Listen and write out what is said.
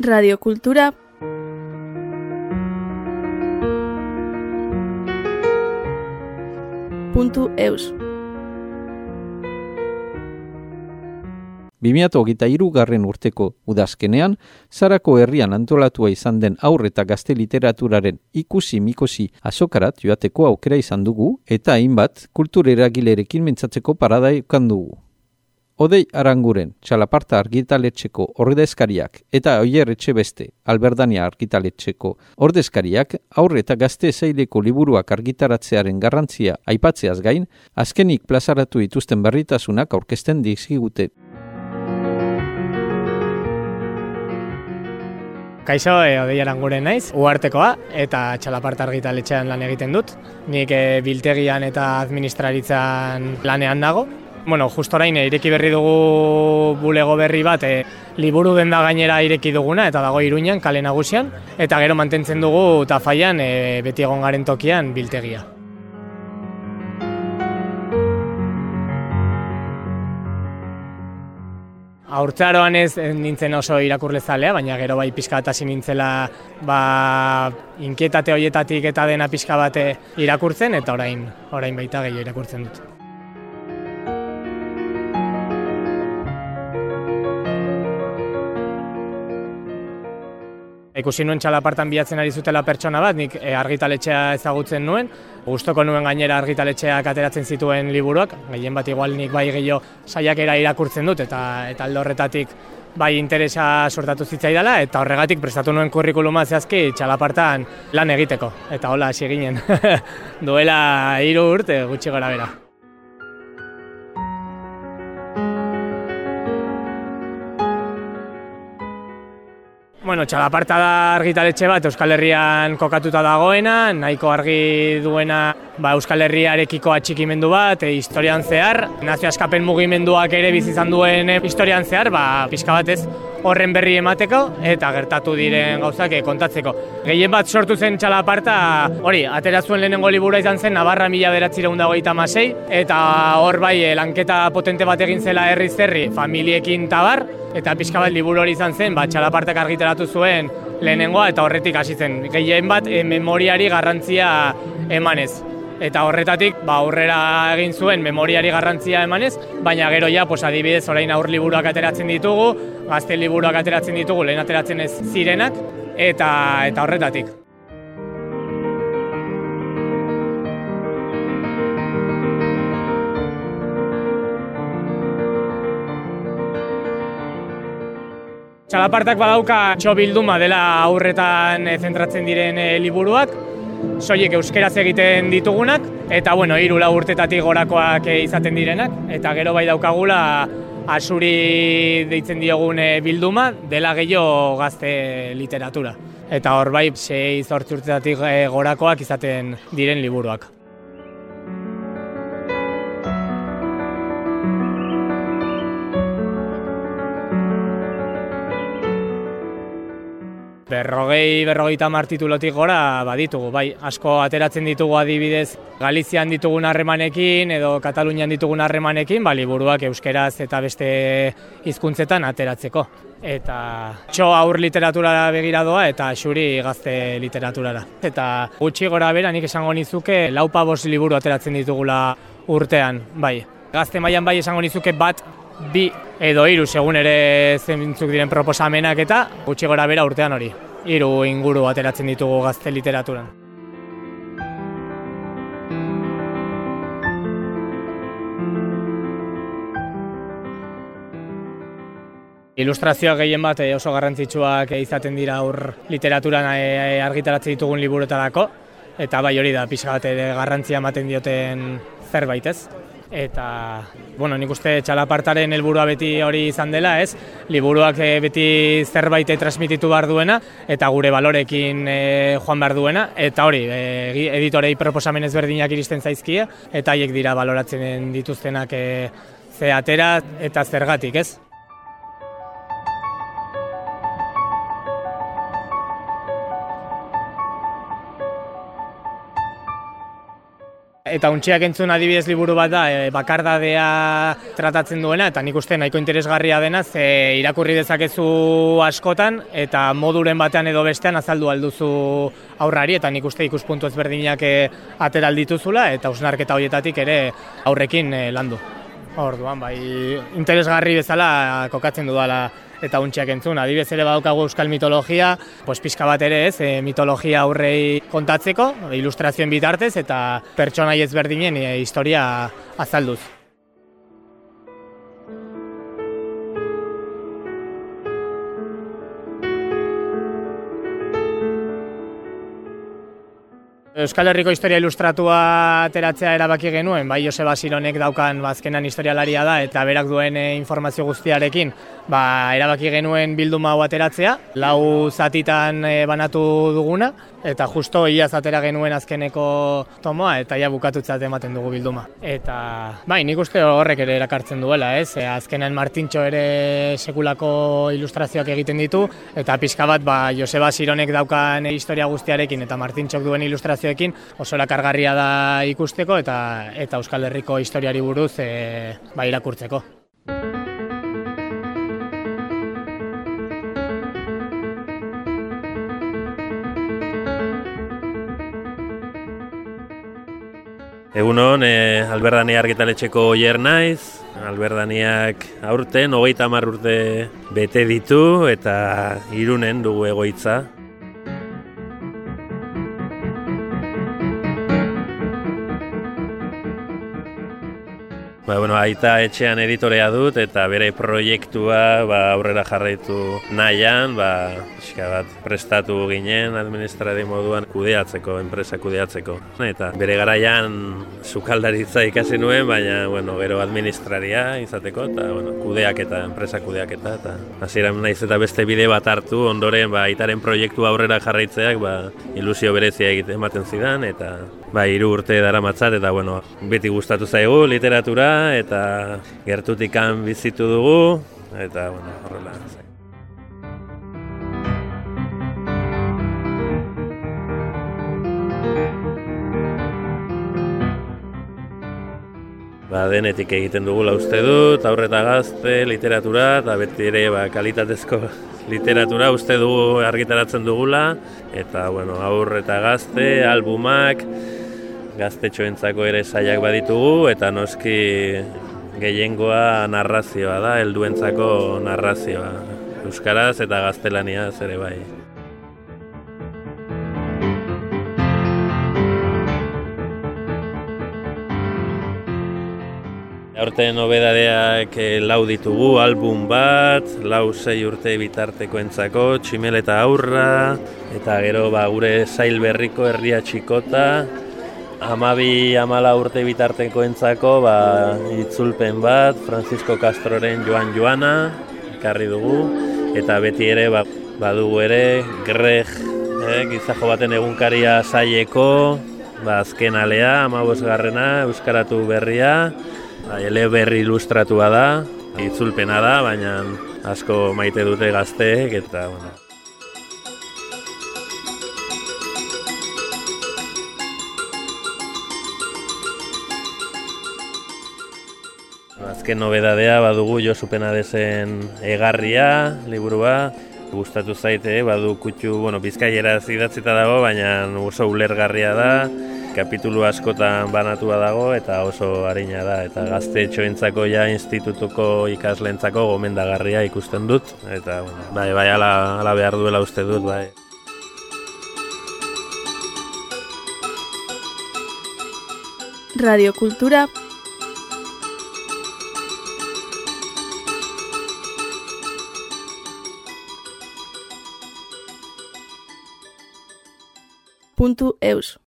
radiokultura puntu eus. 2008 garren urteko udazkenean, Zarako herrian antolatua izan den aurre eta gazte literaturaren ikusi mikosi azokarat joateko aukera izan dugu eta hainbat kulturera gilerekin mentzatzeko parada ikan dugu. Odei Aranguren, Txalaparta argitaletxeko ordezkariak eta Oier Etxebeste, Alberdania argitaletxeko ordezkariak aurre eta gazte zaileko liburuak argitaratzearen garrantzia aipatzeaz gain, azkenik plazaratu dituzten berritasunak aurkezten dizkigute. Kaixo, e, Odei Aranguren naiz, uartekoa eta Txalaparta argitaletxean lan egiten dut. Nik e, biltegian eta administraritzan lanean dago, Bueno, justo orain eh, ireki berri dugu bulego berri bat, e, liburu denda gainera ireki duguna eta dago Iruinan kale nagusian eta gero mantentzen dugu Tafaian e, beti egon garen tokian biltegia. Aurtzaroan ez nintzen oso irakurlezalea, baina gero bai pixka bat hasi nintzela ba, inkietate horietatik eta dena pixka bate irakurtzen eta orain, orain baita gehiago irakurtzen dut. Ikusi nuen txalapartan bilatzen ari zutela pertsona bat, nik e, argitaletxea ezagutzen nuen, gustoko nuen gainera argitaletxeak ateratzen zituen liburuak, gehien bat igual nik bai gehiago saiakera irakurtzen dut, eta eta alde horretatik bai interesa sortatu zitzaidala, eta horregatik prestatu nuen kurrikuluma zehazki txalapartan lan egiteko, eta hola hasi ginen, duela hiru urte gutxi gora bera. Bueno, txalaparta da argitaletxe bat Euskal Herrian kokatuta dagoena, nahiko argi duena ba, Euskal Herriarekiko atxikimendu bat, e, historian zehar, nazio askapen mugimenduak ere bizizan duen e, historian zehar, ba, pixka batez horren berri emateko eta gertatu diren gauzak e, kontatzeko. Gehien bat sortu zen txalaparta, hori, atera zuen lehenengo libura izan zen, Navarra mila beratzire hundagoita masei, eta hor bai, e, lanketa potente bat egin zela herri zerri, familiekin tabar, eta pixka bat liburu hori izan zen, ba, txalapartak argitaratu zuen lehenengoa eta horretik hasi zen. Gehien bat e, memoriari garrantzia emanez. Eta horretatik ba, aurrera egin zuen memoriari garrantzia emanez, baina gero ja, pues, adibidez, orain aur liburuak ateratzen ditugu, gazte liburuak ateratzen ditugu, lehen ateratzen ez zirenak, eta, eta horretatik. Txalapartak badauka txo bilduma dela aurretan e, zentratzen diren e, liburuak, soiek euskeraz egiten ditugunak, eta bueno, hiru lau urtetatik gorakoak e, izaten direnak, eta gero bai daukagula asuri deitzen diogun bilduma dela gehiago gazte literatura. Eta hor bai, sei zortzi urtetatik gorakoak izaten diren liburuak. Berrogei, berrogeita martitulotik gora baditugu, bai, asko ateratzen ditugu adibidez Galizian ditugun harremanekin edo Katalunian ditugun harremanekin, ba, liburuak euskeraz eta beste hizkuntzetan ateratzeko. Eta txo aur literatura begiradoa eta xuri gazte literaturara. Eta gutxi gora bera nik esango nizuke laupa bost liburu ateratzen ditugula urtean, bai. Gazte mailan bai esango nizuke bat bi edo hiru segun ere zentzuk diren proposamenak eta gutxi gora bera urtean hori. Hiru inguru ateratzen ditugu gazte literaturan. Ilustrazioak gehien bat eh, oso garrantzitsuak izaten dira aur literaturan eh, argitaratzen ditugun liburuetarako eta bai hori da pixka bat garrantzia ematen dioten zerbait ez eta bueno, nik uste txalapartaren helburua beti hori izan dela, ez? Liburuak e, beti zerbait transmititu behar duena eta gure balorekin e, joan behar duena eta hori, e, editorei proposamen ezberdinak iristen zaizkia eta haiek dira baloratzen dituztenak e, ze atera eta zergatik, ez? Eta untxiak entzun adibidez liburu bat da, e, bakardadea tratatzen duena, eta nik uste nahiko interesgarria dena, ze irakurri dezakezu askotan, eta moduren batean edo bestean azaldu alduzu aurrari, eta nik uste ikuspuntu ezberdinak e, ateraldituzula, eta usnarketa horietatik ere aurrekin e, landu. Orduan, bai, interesgarri bezala kokatzen dudala eta untxeak entzun. Adibidez ere badaukagu euskal mitologia, pues pizka bat ere ez, e, mitologia aurrei kontatzeko, ilustrazioen bitartez eta pertsonai ezberdinen e, historia azalduz. Euskal Herriko historia ilustratua ateratzea erabaki genuen, bai Joseba Sironek daukan bazkenan ba, historialaria da eta berak duen eh, informazio guztiarekin ba, erabaki genuen bilduma hau ateratzea, lau zatitan e, banatu duguna eta justo iaz atera genuen azkeneko tomoa eta ja bukatutzat ematen dugu bilduma. Eta bai, nik uste horrek ere erakartzen duela, ez? E, azkenan Martintxo ere sekulako ilustrazioak egiten ditu eta pixka bat ba, Joseba Sironek daukan historia guztiarekin eta Martintxok duen ilustrazio informazioekin oso lakargarria da ikusteko eta eta Euskal Herriko historiari buruz e, ba, irakurtzeko. Egunon, e, Alberdani argitaletxeko oier naiz, Alberdaniak aurten, hogeita hamar urte bete ditu eta irunen dugu egoitza. Ba, bueno, aita etxean editorea dut eta bere proiektua ba, aurrera jarraitu nahian, ba, bat prestatu ginen administrari moduan kudeatzeko, enpresa kudeatzeko. Eta bere garaian sukaldaritza ikasi nuen, baina bueno, gero administraria izateko eta bueno, kudeak eta enpresa kudeak eta eta hasieran naiz eta beste bide bat hartu ondoren ba, aitaren proiektua aurrera jarraitzeak ba, ilusio berezia egiten ematen zidan eta ba, iru urte dara matzat, eta bueno, beti gustatu zaigu literatura, eta gertutikan bizitu dugu, eta bueno, horrela. Ba, denetik egiten dugula uste dut, aurreta gazte, literatura, eta beti ere ba, kalitatezko literatura uste dugu argitaratzen dugula, eta bueno, aurreta gazte, albumak, gaztetxoentzako ere saiak baditugu eta noski gehiengoa narrazioa da, helduentzako narrazioa. Euskaraz eta gaztelaniaz ere bai. Horten nobedadeak eh, lau ditugu, album bat, lau zei urte bitarteko entzako, tximel eta aurra, eta gero ba, gure zail berriko herria txikota, Amabi amala urte bitarteko entzako, ba, itzulpen bat, Francisco Castroren joan joana, ekarri dugu, eta beti ere, ba, badugu ere, greg, eh, gizajo baten egunkaria saieko, ba, azken alea, amabos garrena, euskaratu berria, ba, ele berri ilustratua da, itzulpena da, baina asko maite dute gazteek, eta, bueno, Azken nobedadea badugu Josupena dezen egarria, liburua, gustatu zaite, badu kutxu, bueno, bizkaiera zidatzita dago, baina oso ulergarria da, kapitulu askotan banatua dago eta oso harina da, eta gazte txoentzako ja institutuko ikaslentzako gomendagarria ikusten dut, eta bueno, bai, bai, ala, ala behar duela uste dut, bai. Radiokultura puntu eus.